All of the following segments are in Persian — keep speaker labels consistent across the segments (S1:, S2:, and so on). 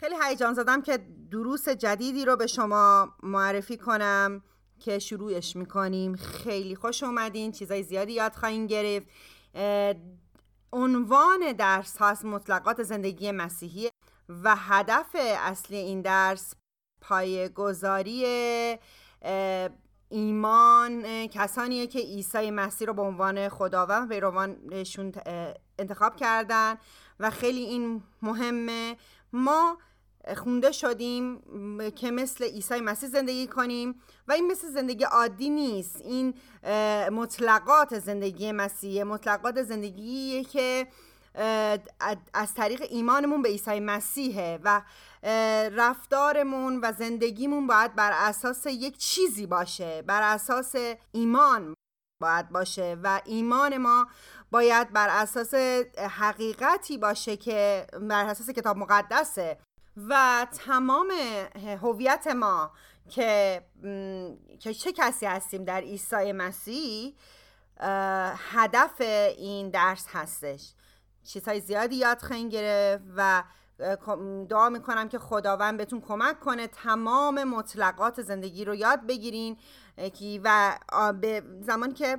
S1: خیلی هیجان زدم که دروس جدیدی رو به شما معرفی کنم که شروعش می‌کنیم. خیلی خوش اومدین چیزای زیادی یاد خواهیم گرفت. عنوان درس هاست مطلقات زندگی مسیحی و هدف اصلی این درس پایگذاری ایمان کسانیه که عیسی مسیح رو به عنوان خداوند پیروانشون انتخاب کردن و خیلی این مهمه. ما خونده شدیم که مثل عیسی مسیح زندگی کنیم و این مثل زندگی عادی نیست. این مطلقات زندگی مسیح مطلقات زندگی که از طریق ایمانمون به عیسی مسیحه و رفتارمون و زندگیمون باید بر اساس یک چیزی باشه بر اساس ایمان باید باشه و ایمان ما باید بر اساس حقیقتی باشه که بر اساس کتاب مقدسه و تمام هویت ما که که چه کسی هستیم در عیسی مسیح هدف این درس هستش. چیزهای زیادی یاد خواهیم گرفت و دعا می‌کنم که خداوند بهتون کمک کنه تمام مطلقات زندگی رو یاد بگیرین. و به زمانی که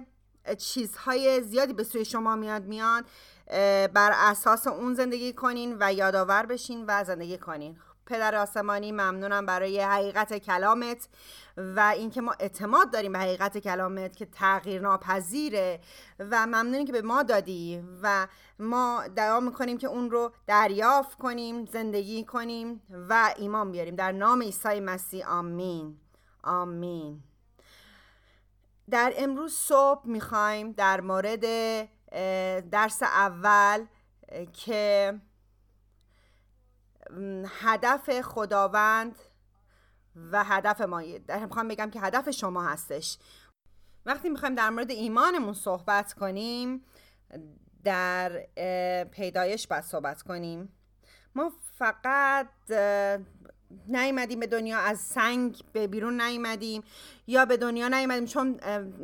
S1: چیزهای زیادی به سوی شما میاد میاد بر اساس اون زندگی کنین و یادآور بشین و زندگی کنین. پدر آسمانی ممنونم برای حقیقت کلامت و اینکه ما اعتماد داریم به حقیقت کلامت که تغییر ناپذیره و ممنونیم که به ما دادی و ما دعا می‌کنیم که اون رو دریافت کنیم زندگی کنیم و ایمان بیاریم. در نام عیسی مسیح آمین. آمین. در امروز صبح می‌خوایم در مورد درس اول که هدف خداوند و هدف ما در می‌خوام بگم که هدف شما هستش. وقتی می‌خوایم در مورد ایمانمون صحبت کنیم در پیدایش باید صحبت کنیم. ما فقط نیومدیم به دنیا از سنگ به بیرون نیومدیم یا به دنیا نیومدیم چون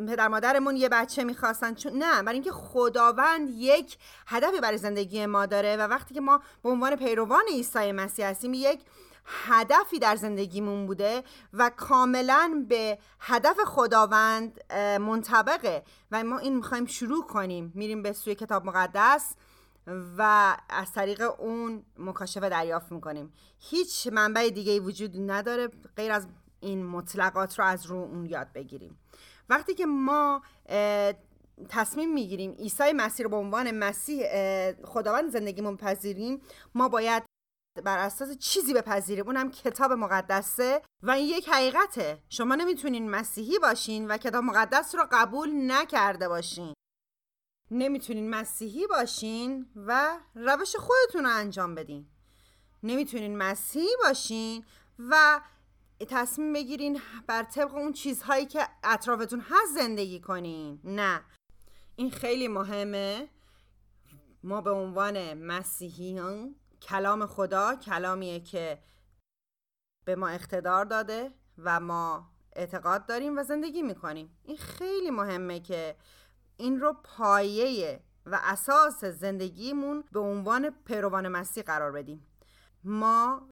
S1: پدر مادرمون یه بچه می‌خواستن. چون نه برای اینکه خداوند یک هدفی برای زندگی ما داره و وقتی که ما به عنوان پیروان عیسی مسیح هستیم یک هدفی در زندگیمون بوده و کاملا به هدف خداوند منطبقه. و ما این می‌خوایم شروع کنیم. میریم به سوی کتاب مقدس. و از طریق اون مکاشفه دریافت می‌کنیم. هیچ منبع دیگه وجود نداره غیر از این مطلقات رو از رو اون یاد بگیریم. وقتی که ما تصمیم می‌گیریم عیسی مسیح رو به عنوان مسیح خداوند زندگیمون پذیریم ما باید بر اساس چیزی بپذیریم؟ اونم کتاب مقدسه. و این یک حقیقته. شما نمی‌تونین مسیحی باشین و کتاب مقدس رو قبول نکرده باشین. نمی‌تونین مسیحی باشین و روش خودتون رو انجام بدین. نمی‌تونین مسیحی باشین و تصمیم بگیرین بر طبق اون چیزهایی که اطرافتون هست زندگی کنین. نه. این خیلی مهمه. ما به عنوان مسیحیان کلام خدا کلامیه که به ما اقتدار داده و ما اعتقاد داریم و زندگی می‌کنیم. این خیلی مهمه که این رو پایه و اساس زندگیمون به عنوان پیروان مسیح قرار بدیم. ما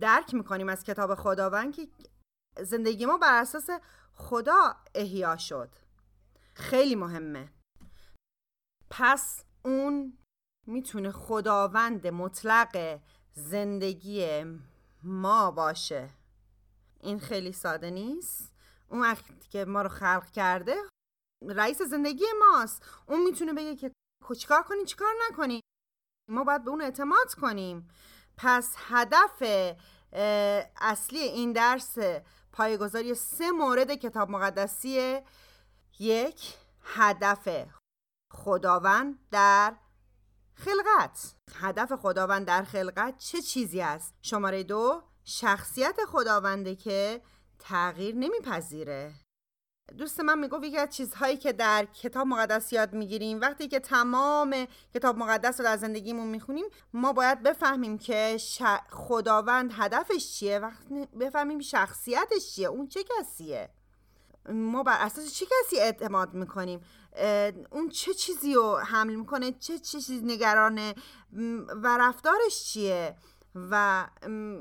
S1: درک می‌کنیم از کتاب خداوند که زندگی ما بر اساس خدا احیا شد. خیلی مهمه. پس اون می‌تونه خداوند مطلق زندگی ما باشه. این خیلی ساده نیست. اون وقتی که ما رو خلق کرده رئیس زندگی ماست. اون می‌تونه بگه که چیکار کنی؟ چیکار نکنی؟ ما باید به اون اعتماد کنیم. پس هدف اصلی این درس پایگذاری سه مورد کتاب مقدسی یک هدف خداوند در خلقت. هدف خداوند در خلقت چه چیزی است؟ شماره دو شخصیت خداونده که تغییر نمیپذیره. دوست من می‌گفت یکی از چیزهایی که در کتاب مقدس یاد می‌گیریم وقتی که تمام کتاب مقدس رو در زندگیمون می‌خونیم ما باید بفهمیم که خداوند هدفش چیه. وقتی بفهمیم شخصیتش چیه اون چه کسیه. ما بر اساس چه کسی اعتماد می‌کنیم؟ اون چه چیزی رو حمل می‌کنه؟ چه چه چیزی نگرانه؟ و رفتارش چیه؟ و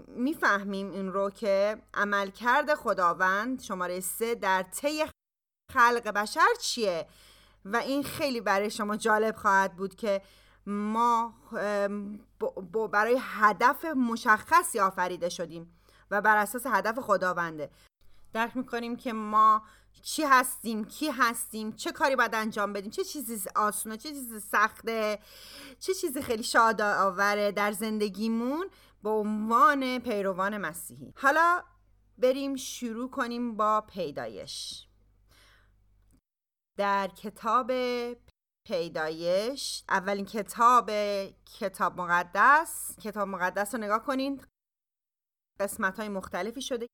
S1: می‌فهمیم این رو که عملکرد خداوند شماره سه در طی خلق بشر چیه؟ و این خیلی برای شما جالب خواهد بود که ما برای هدف مشخصی آفریده شدیم و بر اساس هدف خداونده. درک می‌کنیم که ما چی هستیم کی هستیم چه کاری باید انجام بدیم چه چیزی آسونه چه چیزی سخته چه چیزی خیلی شاد آوره در زندگیمون. به عنوان پیروان مسیحی. حالا بریم شروع کنیم با پیدایش. در کتاب پیدایش اولین کتاب کتاب مقدس کتاب مقدس رو نگاه کنین. قسمت های مختلفی شده.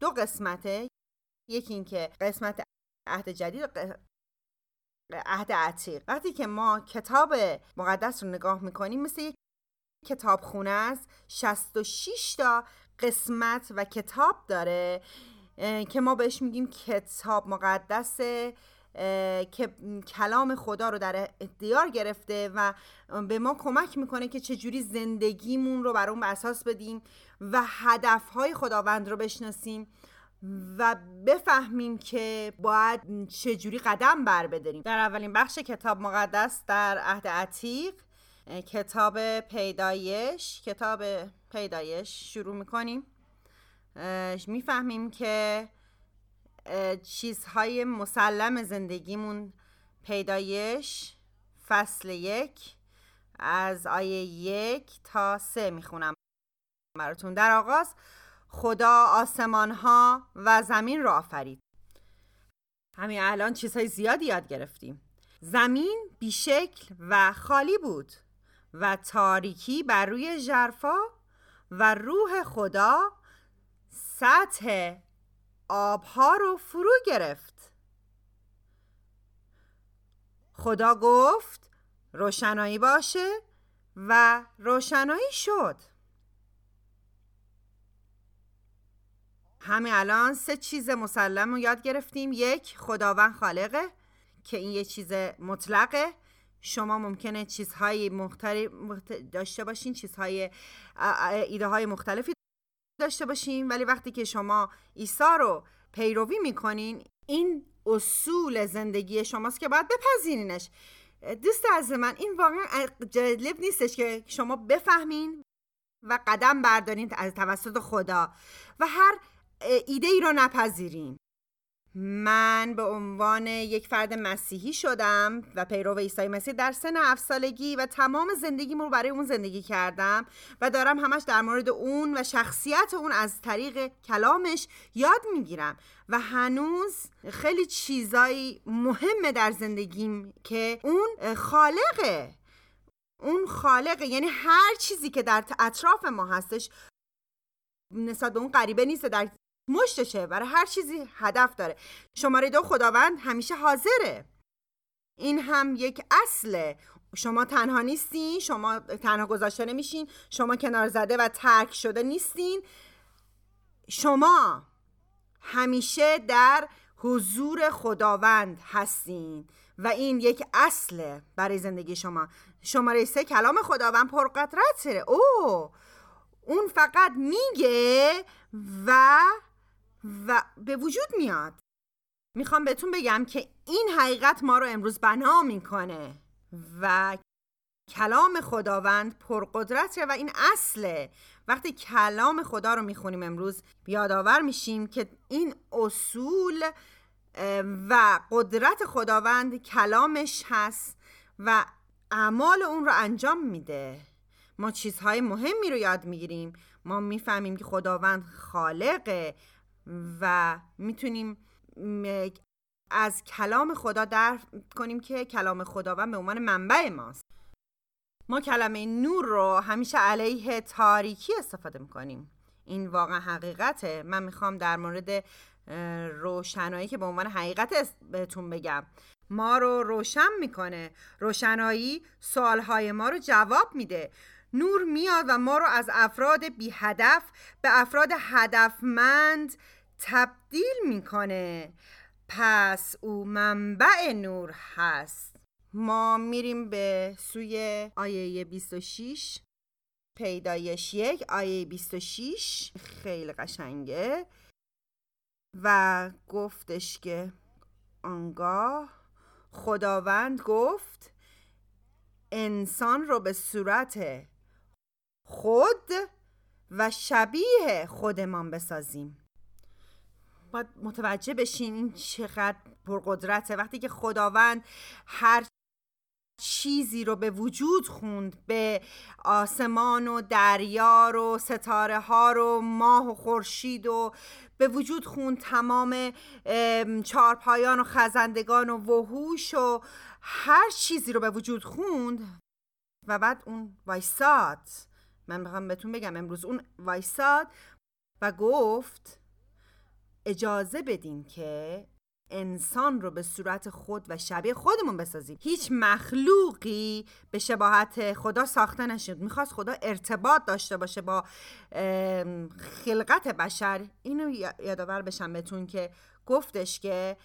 S1: دو قسمته. یکی این که قسمت عهد جدید عهد عتیق. وقتی که ما کتاب مقدس رو نگاه می‌کنیم مثل یک کتاب خونه است 66 تا قسمت و کتاب داره که ما بهش میگیم کتاب مقدس که کلام خدا رو در اختیار گرفته و به ما کمک می‌کنه که چجوری زندگیمون رو بر اون اساس بدیم و هدفهای خداوند رو بشناسیم و بفهمیم که باید چجوری قدم بر بداریم. در اولین بخش کتاب مقدس در عهد عتیق کتاب پیدایش کتاب پیدایش شروع می‌کنیم. می‌فهمیم که چیزهای مسلم زندگیمون پیدایش فصل یک از آیه یک تا سه می‌خونم براتون. در آغاز خدا آسمان ها و زمین را آفرید. همین الان چیزهای زیادی یاد گرفتیم. زمین بیشکل و خالی بود. و تاریکی بر روی جرفا و روح خدا سطح آبها رو فرو گرفت. خدا گفت روشنایی باشه و روشنایی شد. همین الان سه چیز مسلم رو یاد گرفتیم. یک خداوند خالقه که این یه چیز مطلقه. شما ممکنه چیزهای مختلف داشته باشین چیزهای ایده های مختلفی داشته باشین ولی وقتی که شما عیسی رو پیروی می‌کنین این اصول زندگی شماست که باید بپذیرینش. دوست از من این واقعا جالب نیستش که شما بفهمین و قدم بردارین از توسط خدا و هر ایده ای رو نپذیرین. من به عنوان یک فرد مسیحی شدم و پیرو عیسی مسیح در سن هفت سالگی و تمام زندگیم رو برای اون زندگی کردم و دارم همش در مورد اون و شخصیت اون از طریق کلامش یاد می‌گیرم. و هنوز خیلی چیزایی مهمه در زندگیم که اون خالقه. اون خالقه. یعنی هر چیزی که در اطراف ما هستش نسبت به اون غریبه نیست در مشتشه برای هر چیزی هدف داره. شماره دو خداوند همیشه حاضره. این هم یک اصله. شما تنها نیستین شما تنها گذاشته نمیشین شما کنار زده و ترک شده نیستین. شما همیشه در حضور خداوند هستین و این یک اصله برای زندگی شما. شماره سه کلام خداوند پرقدرته. او اون فقط میگه و و به وجود میاد. می‌خوام بهتون بگم که این حقیقت ما رو امروز بنا می‌کنه و کلام خداوند پرقدرته و این اصله. وقتی کلام خدا رو می‌خونیم امروز یادآور میشیم که این اصول و قدرت خداوند کلامش هست و اعمال اون رو انجام میده. ما چیزهای مهمی رو یاد می‌گیریم. ما می‌فهمیم که خداوند خالقه و می‌تونیم از کلام خدا در کنیم که کلام خداوند به عنوان منبع ماست. ما کلمه نور رو همیشه علیه تاریکی استفاده می‌کنیم. این واقعا حقیقته. من می‌خوام در مورد روشنایی که به عنوان حقیقت بهتون بگم. ما رو روشن می‌کنه. روشنایی سوالهای ما رو جواب میده. نور میاد و ما رو از افراد بی هدف به افراد هدفمند تبدیل می‌کنه. پس او منبع نور هست. ما میریم به سوی آیه 26 پیدایش یک آیه 26 خیلی قشنگه. و گفتش که آنگاه خداوند گفت انسان رو به صورت خود و شبیه خودمان بسازیم. باید متوجه بشین این چقدر پرقدرته. وقتی که خداوند هر چیزی رو به وجود خوند به آسمان و دریا و ستاره ها رو ماه و خورشید و به وجود خوند تمام چارپایان و خزندگان و وحوش و هر چیزی رو به وجود خوند و بعد اون وایساد. من می‌خوام بهتون بگم امروز اون وایساد و گفت اجازه بدین که انسان رو به صورت خود و شبیه خودمون بسازیم. هیچ مخلوقی به شباهت خدا ساخته نشد. می‌خواست خدا ارتباط داشته باشه با خلقت بشر. اینو یادآور بشم بهتون که گفتش که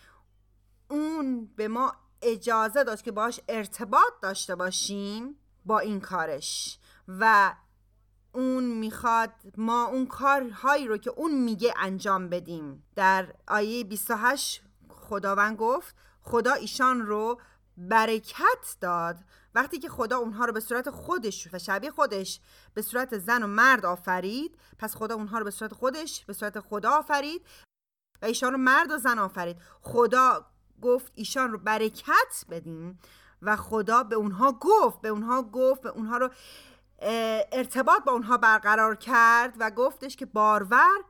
S1: اون به ما اجازه داشت که باش ارتباط داشته باشیم با این کارش. و اون می‌خواد ما اون کارهایی رو که اون میگه انجام بدیم. در آیه 28 خداوند گفت خدا ایشان رو برکت داد. وقتی که خدا اونها رو به صورت خودش و شبیه خودش به صورت زن و مرد آفرید پس خدا اونها رو به صورت خودش به صورت خدا آفرید و ایشان رو مرد و زن آفرید. خدا گفت ایشان رو برکت بدیم و خدا به اونها گفت به اونها گفت به اونها رو ارتباط با اونها برقرار کرد و گفتش که بارور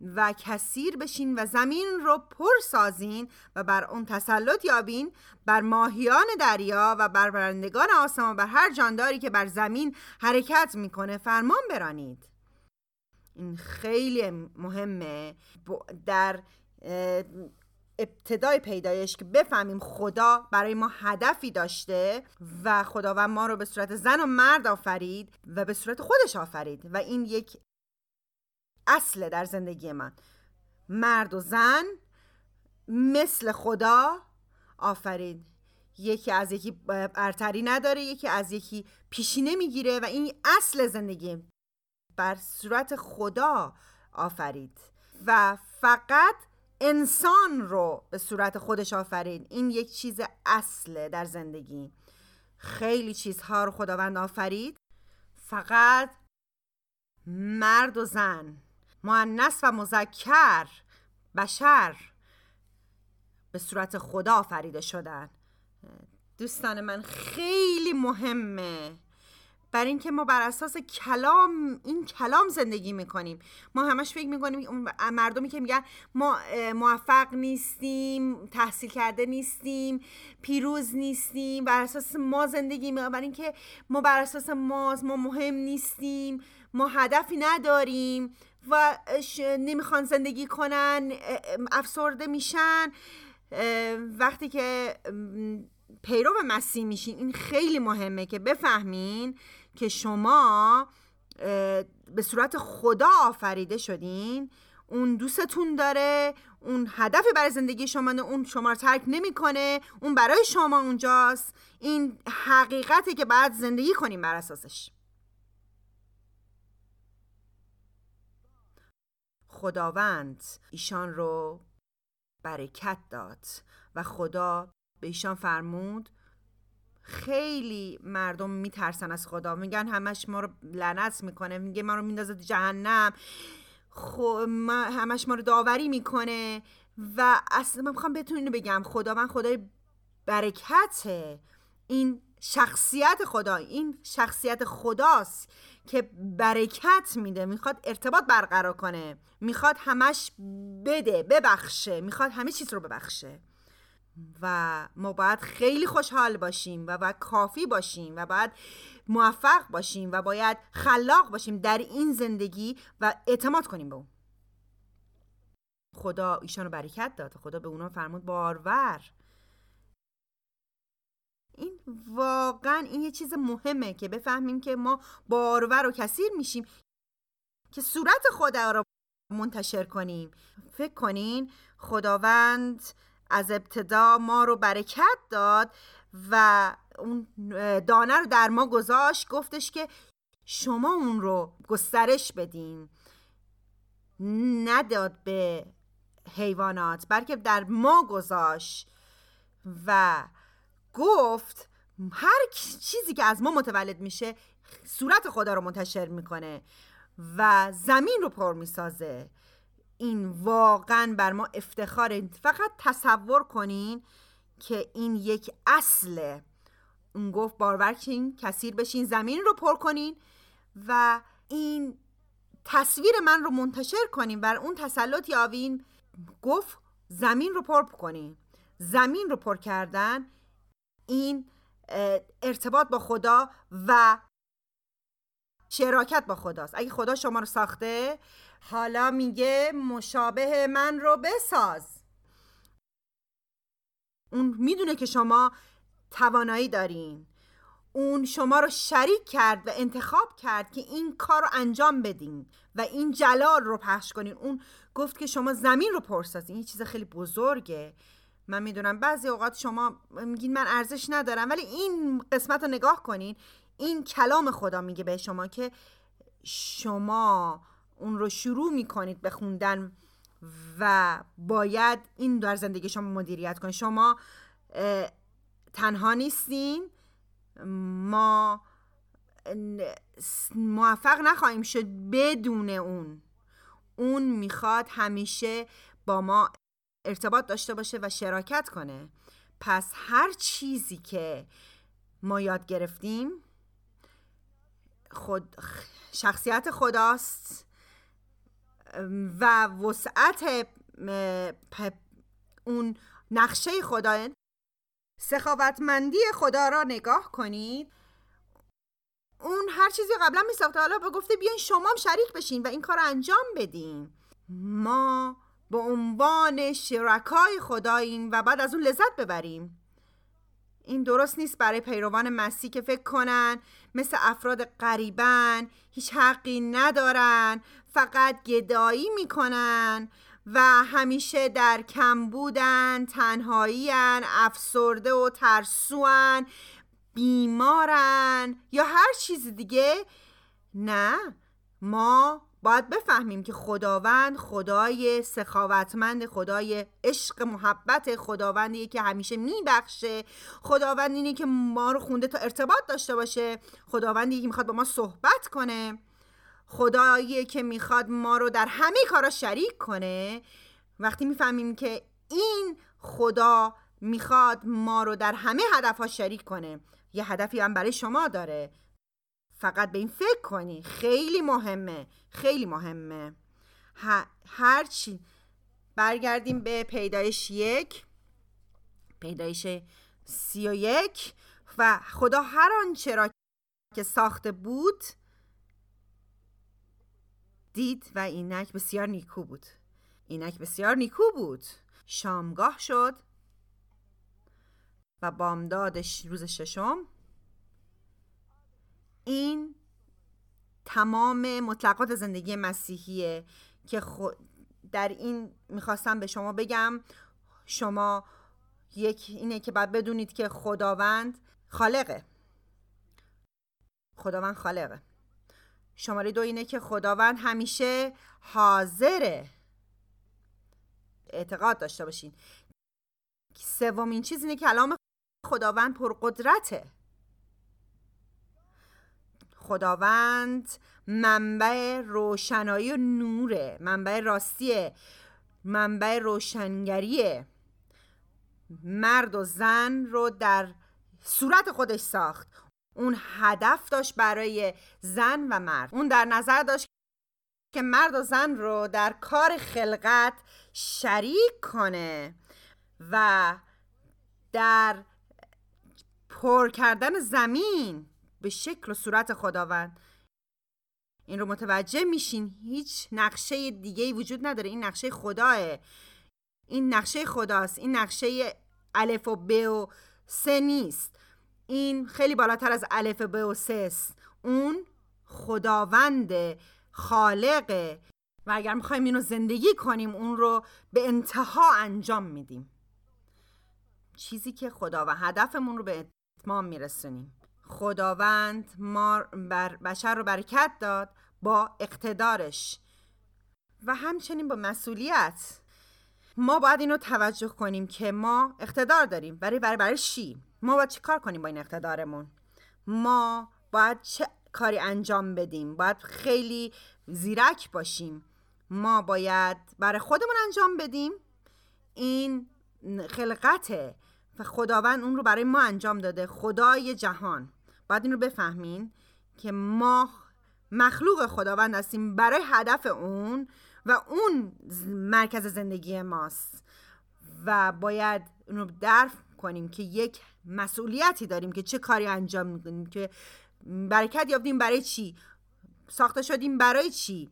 S1: و کثیر بشین و زمین رو پر سازین و بر اون تسلط یابین بر ماهیان دریا و بر برندگان آسمان بر هر جانداری که بر زمین حرکت می‌کنه فرمان برانید. این خیلی مهمه. در ابتدای پیدایش که بفهمیم خدا برای ما هدفی داشته و خداوند ما رو به صورت زن و مرد آفرید و به صورت خودش آفرید و این یک اصل در زندگی من. مرد و زن مثل خدا آفرید. یکی از یکی برتری نداره یکی از یکی پیشینه می‌گیره و این اصل زندگی بر صورت خدا آفرید. و فقط انسان رو به صورت خودش آفرید این یک چیز اصله در زندگی. خیلی چیزها رو خداوند آفرید. فقط مرد و زن معنس و مذکر بشر به صورت خدا آفریده شدن. دوستان من خیلی مهمه بر اینکه ما بر اساس کلام این کلام زندگی می‌کنیم. ما همش فکر می‌کنیم مردمی که میگن ما موفق نیستیم تحصیل کرده نیستیم پیروز نیستیم بر اساس ما زندگی می‌کنیم. بر اینکه ما بر اساس ما ما مهم نیستیم ما هدفی نداریم و نمی‌خوان زندگی کنن افسرده میشن. وقتی که پیرو مسیح میشین این خیلی مهمه که بفهمین که شما به صورت خدا آفریده شدین اون دوستتون داره اون هدفی برای زندگی شما اون شما رو ترک نمی‌کنه اون برای شما اونجاست. این حقیقته که بعد زندگی کنیم بر اساسش. خداوند ایشان رو برکت داد و خدا به ایشان فرمود خیلی مردم میترسن از خدا. میگن همش ما رو لعنت می‌کنه. میگه ما رو میندازه جهنم. خو... همش ما رو داوری می‌کنه. و اصلا من می‌خوام بهتون اینو بگم. خدا من خدای برکته. این شخصیت خدا این شخصیت خداست که برکت میده. می‌خواد ارتباط برقرار کنه. می‌خواد همش بده ببخشه. می‌خواد همه چیز رو ببخشه. و ما باید خیلی خوشحال باشیم و باید کافی باشیم و باید موفق باشیم و باید خلاق باشیم در این زندگی و اعتماد کنیم به اون. خدا ایشان رو برکت داد خدا به اونا فرمود بارور. این واقعا این یه چیز مهمه که بفهمیم که ما بارور و کثیر میشیم که صورت خدا رو منتشر کنیم. فکر کنین خداوند از ابتدا ما رو برکت داد و اون دانه رو در ما گذاشت گفتش که شما اون رو گسترش بدین. نداد به حیوانات بلکه در ما گذاشت و گفت هر چیزی که از ما متولد میشه صورت خدا رو منتشر می‌کنه و زمین رو پر می‌سازه. این واقعا بر ما افتخاره فقط تصور کنین که این یک اصله اون گفت بارور کثیر بشین زمین رو پر کنین و این تصویر من رو منتشر کنین. بر اون تسلط یاوین گفت زمین رو پر کنین. زمین رو پر کردن این ارتباط با خدا و شراکت با خداست. اگه خدا شما رو ساخته حالا میگه مشابه من رو بساز. اون می‌دونه که شما توانایی دارین. اون شما رو شریک کرد و انتخاب کرد که این کار رو انجام بدین و این جلال رو پخش کنین. اون گفت که شما زمین رو پرسازین این چیز خیلی بزرگه. من می‌دونم بعضی اوقات شما میگین من ارزش ندارم ولی این قسمت رو نگاه کنین. این کلام خدا میگه به شما که شما اون رو شروع می‌کنید به خوندن و باید این در زندگی شما مدیریت کنید. شما تنها نیستین. ما موفق نخواهیم شد بدون اون. اون می‌خواد همیشه با ما ارتباط داشته باشه و شراکت کنه. پس هر چیزی که ما یاد گرفتیم خود شخصیت خداست. و وسعت اون نقشه خدا سخاوتمندی خدا را نگاه کنید. اون هر چیزی قبلا می ساخته حالا به گفته بیاین شما هم شریک بشین و این کار انجام بدین. ما به عنوان شرکای خداییم و بعد از اون لذت ببریم. این درست نیست برای پیروان مسیح که فکر کنن مثل افراد غریبن هیچ حقی ندارن فقط گدایی می‌کنن و همیشه در کم بودن تنهاییان افسرده و ترسوان بیمارن یا هر چیز دیگه. نه ما باید بفهمیم که خداوند خدای سخاوتمند خدای عشق محبت خداوندیه که همیشه میبخشه. خداوند اینه که ما رو خونده تا ارتباط داشته باشه. خداوندی که می‌خواد با ما صحبت کنه. خدایی که می‌خواد ما رو در همه کارا شریک کنه. وقتی می‌فهمیم که این خدا می‌خواد ما رو در همه هدفها شریک کنه یه هدفی هم برای شما داره. فقط به این فکر کنی. خیلی مهمه. خیلی مهمه. هرچی. برگردیم به پیدایش یک. پیدایش سی و یک. و خدا هر آنچه را که ساخته بود دید و اینک بسیار نیکو بود. اینک بسیار نیکو بود. شامگاه شد و بامداد روز ششم. این تمام مطلقات زندگی مسیحیه که در این می‌خواستم به شما بگم. شما یک اینه که باید بدونید که خداوند خالقه. خداوند خالقه. شماره دو اینه که خداوند همیشه حاضره. اعتقاد داشته باشین. سومین چیز اینه که کلام خداوند پرقدرته. خداوند منبع روشنایی و نوره. منبع راستیه. منبع روشنگریه. مرد و زن رو در صورت خودش ساخت. اون هدف داشت برای زن و مرد. اون در نظر داشت که مرد و زن رو در کار خلقت شریک کنه و در پر کردن زمین به شکل و صورت خداوند این رو متوجه میشین. هیچ نقشه دیگه ای وجود نداره. این نقشه خداه. این نقشه خداست. این نقشه الف و ب و سه نیست. این خیلی بالاتر از الف ب و است. اون خداوند خالقه و اگر می‌خوایم اینو زندگی کنیم اون رو به انتها انجام میدیم. چیزی که خدا و هدفمون رو به اتمام میرسونیم. خداوند ما بر بشر رو برکت داد با اقتدارش. و همچنین با مسئولیت. ما باید اینو توجه کنیم که ما اقتدار داریم برای برای برای چی؟ ما باید چه کار کنیم با این اقتدارمون؟ ما باید چه کاری انجام بدیم؟ باید خیلی زیرک باشیم. ما باید برای خودمون انجام بدیم. این خلقته و خداوند اون رو برای ما انجام داده. خدای جهان. باید این رو بفهمین که ما مخلوق خداوند هستیم برای هدف اون و اون مرکز زندگی ماست. و باید اون رو درک کنیم که یک مسئولیتی داریم که چه کاری انجام می‌کنیم که برکت یافتیم برای چی؟ ساخته شدیم برای چی؟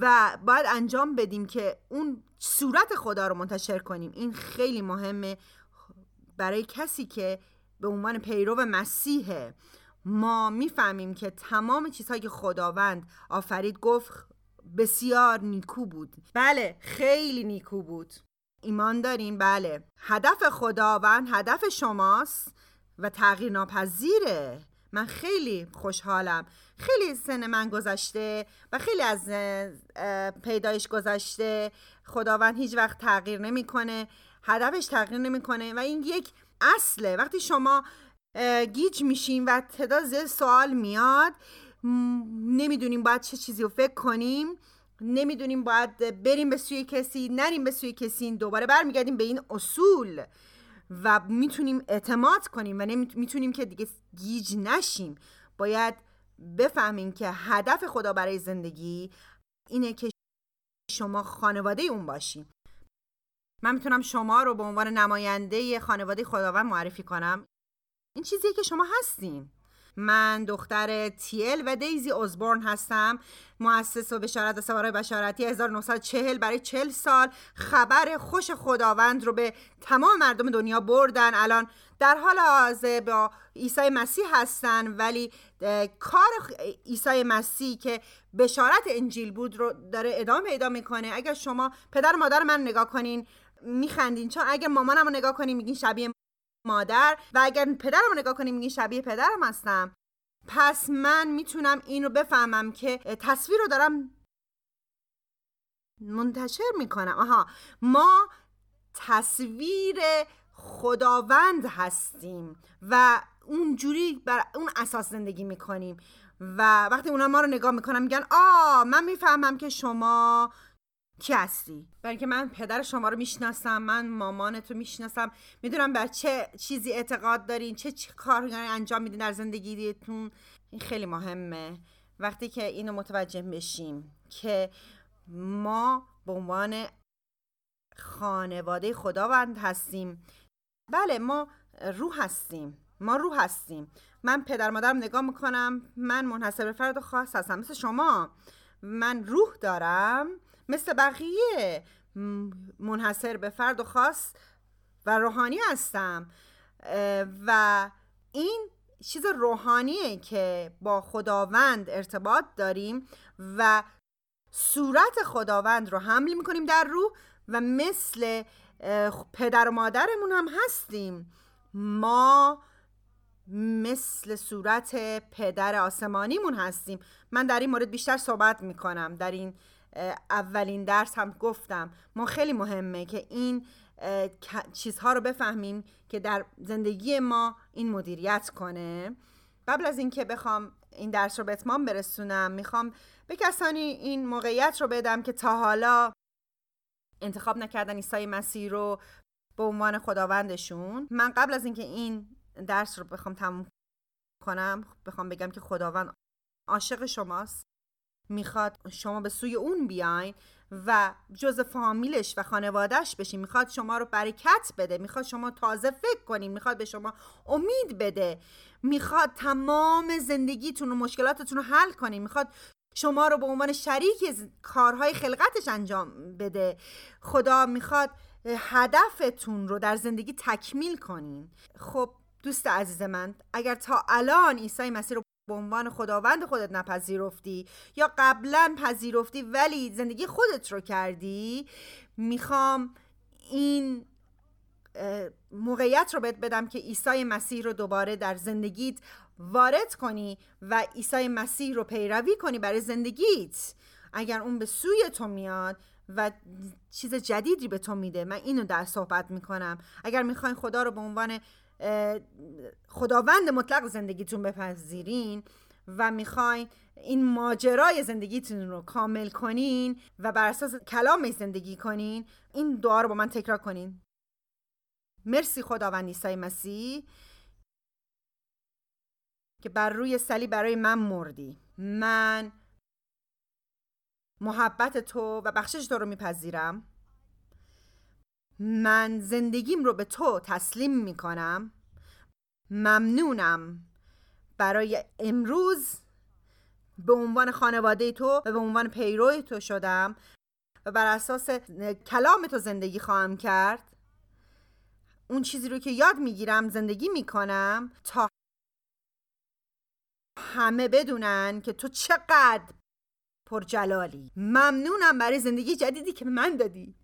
S1: و باید انجام بدیم که اون صورت خدا رو منتشر کنیم. این خیلی مهمه برای کسی که به عنوان پیرو مسیحه ما می‌فهمیم که تمام چیزهایی که خداوند آفرید گفت بسیار نیکو بود. بله خیلی نیکو بود. ایمان داریم بله. هدف خداوند هدف شماست و تغییر ناپذیره من خیلی خوشحالم. خیلی سن من گذشته و خیلی از پیدایش گذشته. خداوند هیچ وقت تغییر نمی‌کنه. هدفش تغییر نمی‌کنه و این یک اصله. وقتی شما گیج میشیم و تعداد زیاد سوال میاد نمی‌دونیم باید چه چیزی رو فکر کنیم. نمی‌دونیم باید بریم به سوی کسی نریم به سوی کسی دوباره برمیگردیم به این اصول و می‌تونیم اعتماد کنیم و می‌تونیم که دیگه گیج نشیم. باید بفهمیم که هدف خدا برای زندگی اینه که شما خانواده اون باشیم. من می‌تونم شما رو به عنوان نماینده خانواده خداوند معرفی کنم. این چیزیه که شما هستین. من دختر تیل و دیزی اوزبورن هستم. مؤسس و بشارت سوارای بشارتی 1940 برای 40 سال. خبر خوش خداوند رو به تمام مردم دنیا بردن. الان در حال حاضر با عیسی مسیح هستن ولی کار عیسی مسیح که بشارت انجیل بود رو داره ادامه پیدا می‌کنه. اگر شما پدر مادر من نگاه کنین میخندین. چون اگر مامانم رو نگاه کنین میگین شبیه مادر و اگر پدرم رو نگاه کنیم میگین شبیه پدرم هستم. پس من می‌تونم این رو بفهمم که تصویر رو دارم منتشر می‌کنم. آها. ما تصویر خداوند هستیم و اونجوری بر اون اساس زندگی می‌کنیم. و وقتی اونا ما رو نگاه می‌کنم میگن آ من می‌فهمم که شما کی هستی؟ برای اینکه من پدر شما رو می‌شناسم من مامان تو می‌شناسم. می‌دونم بر چه چیزی اعتقاد دارین چه, کاری انجام میدین در زندگیتون. این خیلی مهمه. وقتی که اینو متوجه بشیم که ما به عنوان خانواده خداوند هستیم. بله ما روح هستیم. ما روح هستیم. من پدر مادرم نگاه می‌کنم من منحصر به فرد خاص هستم. مثل شما. من روح دارم. مثل بقیه منحصر به فرد و خاص و روحانی هستم. و این چیز روحانیه که با خداوند ارتباط داریم و صورت خداوند رو حمل می‌کنیم در روح و مثل پدر و مادرمون هم هستیم. ما مثل صورت پدر آسمانیمون هستیم. من در این مورد بیشتر صحبت می‌کنم در این اولین درس هم گفتم. ما خیلی مهمه که این چیزها رو بفهمیم که در زندگی ما این مدیریت کنه. قبل از اینکه بخوام این درس رو به اتمام برسونم می‌خوام به کسانی این موقعیت رو بدم که تا حالا انتخاب نکردن عیسی مسیح رو به عنوان خداوندشون. من قبل از اینکه این درس رو بخوام تموم کنم بخوام بگم که خداوند عاشق شماست. می‌خواد شما به سوی اون بیاین و جز فامیلش و خانوادهش بشین. می‌خواد شما رو برکت بده. می‌خواد شما تازه فکر کنین. می‌خواد به شما امید بده. می‌خواد تمام زندگیتون و مشکلاتتون رو حل کنین. می‌خواد شما رو به عنوان شریک کارهای خلقتش انجام بده. خدا می‌خواد هدفتون رو در زندگی تکمیل کنین. خب دوست عزیز من اگر تا الان عیسی مسیح رو به عنوان خداوند خودت نپذیرفتی یا قبلا پذیرفتی ولی زندگی خودت رو کردی می‌خوام این موقعیت رو بهت بدم که عیسی مسیح رو دوباره در زندگیت وارد کنی و عیسی مسیح رو پیروی کنی برای زندگیت. اگر اون به سوی تو میاد و چیز جدیدی به تو میده من اینو در صحبت می‌کنم. اگر می‌خواین خدا رو به عنوان خداوند مطلق زندگیتون بپذیرین و می‌خواین این ماجرای زندگیتون رو کامل کنین و بر اساس کلامش زندگی کنین این دعا رو با من تکرار کنین. مرسی خداوند عیسی مسیح که بر روی سلی برای من مردی. من محبت تو و بخشش تو رو میپذیرم. من زندگیم رو به تو تسلیم می‌کنم. ممنونم. برای امروز به عنوان خانواده تو و به عنوان پیرو تو شدم و بر اساس کلام تو زندگی خواهم کرد. اون چیزی رو که یاد می‌گیرم زندگی می‌کنم تا همه بدونن که تو چقدر پرجلالی. ممنونم برای زندگی جدیدی که من دادی.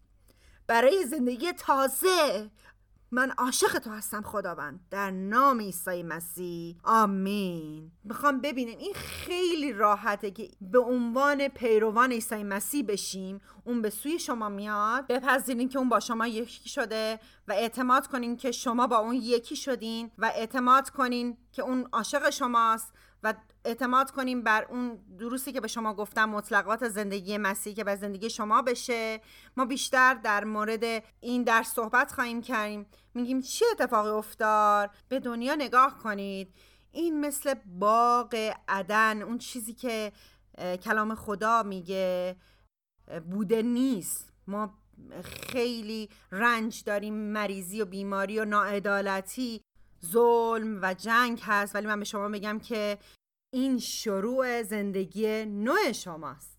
S1: برای زندگی تازه. من عاشق تو هستم خداوند. در نام عیسی مسیح. آمین. می‌خوام ببینیم. این خیلی راحته که به عنوان پیروان عیسی مسیح بشیم. اون به سوی شما میاد. بپذیرین که اون با شما یکی شده و اعتماد کنین که شما با اون یکی شدین و اعتماد کنین که اون عاشق شماست و اعتماد کنیم بر اون دروسی که به شما گفتم مطلقات زندگی مسیح که به زندگی شما بشه. ما بیشتر در مورد این در صحبت خواهیم کردیم میگیم چه اتفاقی افتاد؟ به دنیا نگاه کنید. این مثل باغ عدن اون چیزی که کلام خدا میگه بوده نیست. ما خیلی رنج داریم مریضی و بیماری و ناعدالتی. ظلم و جنگ هست. ولی من به شما میگم که این شروع زندگی نوع شماست.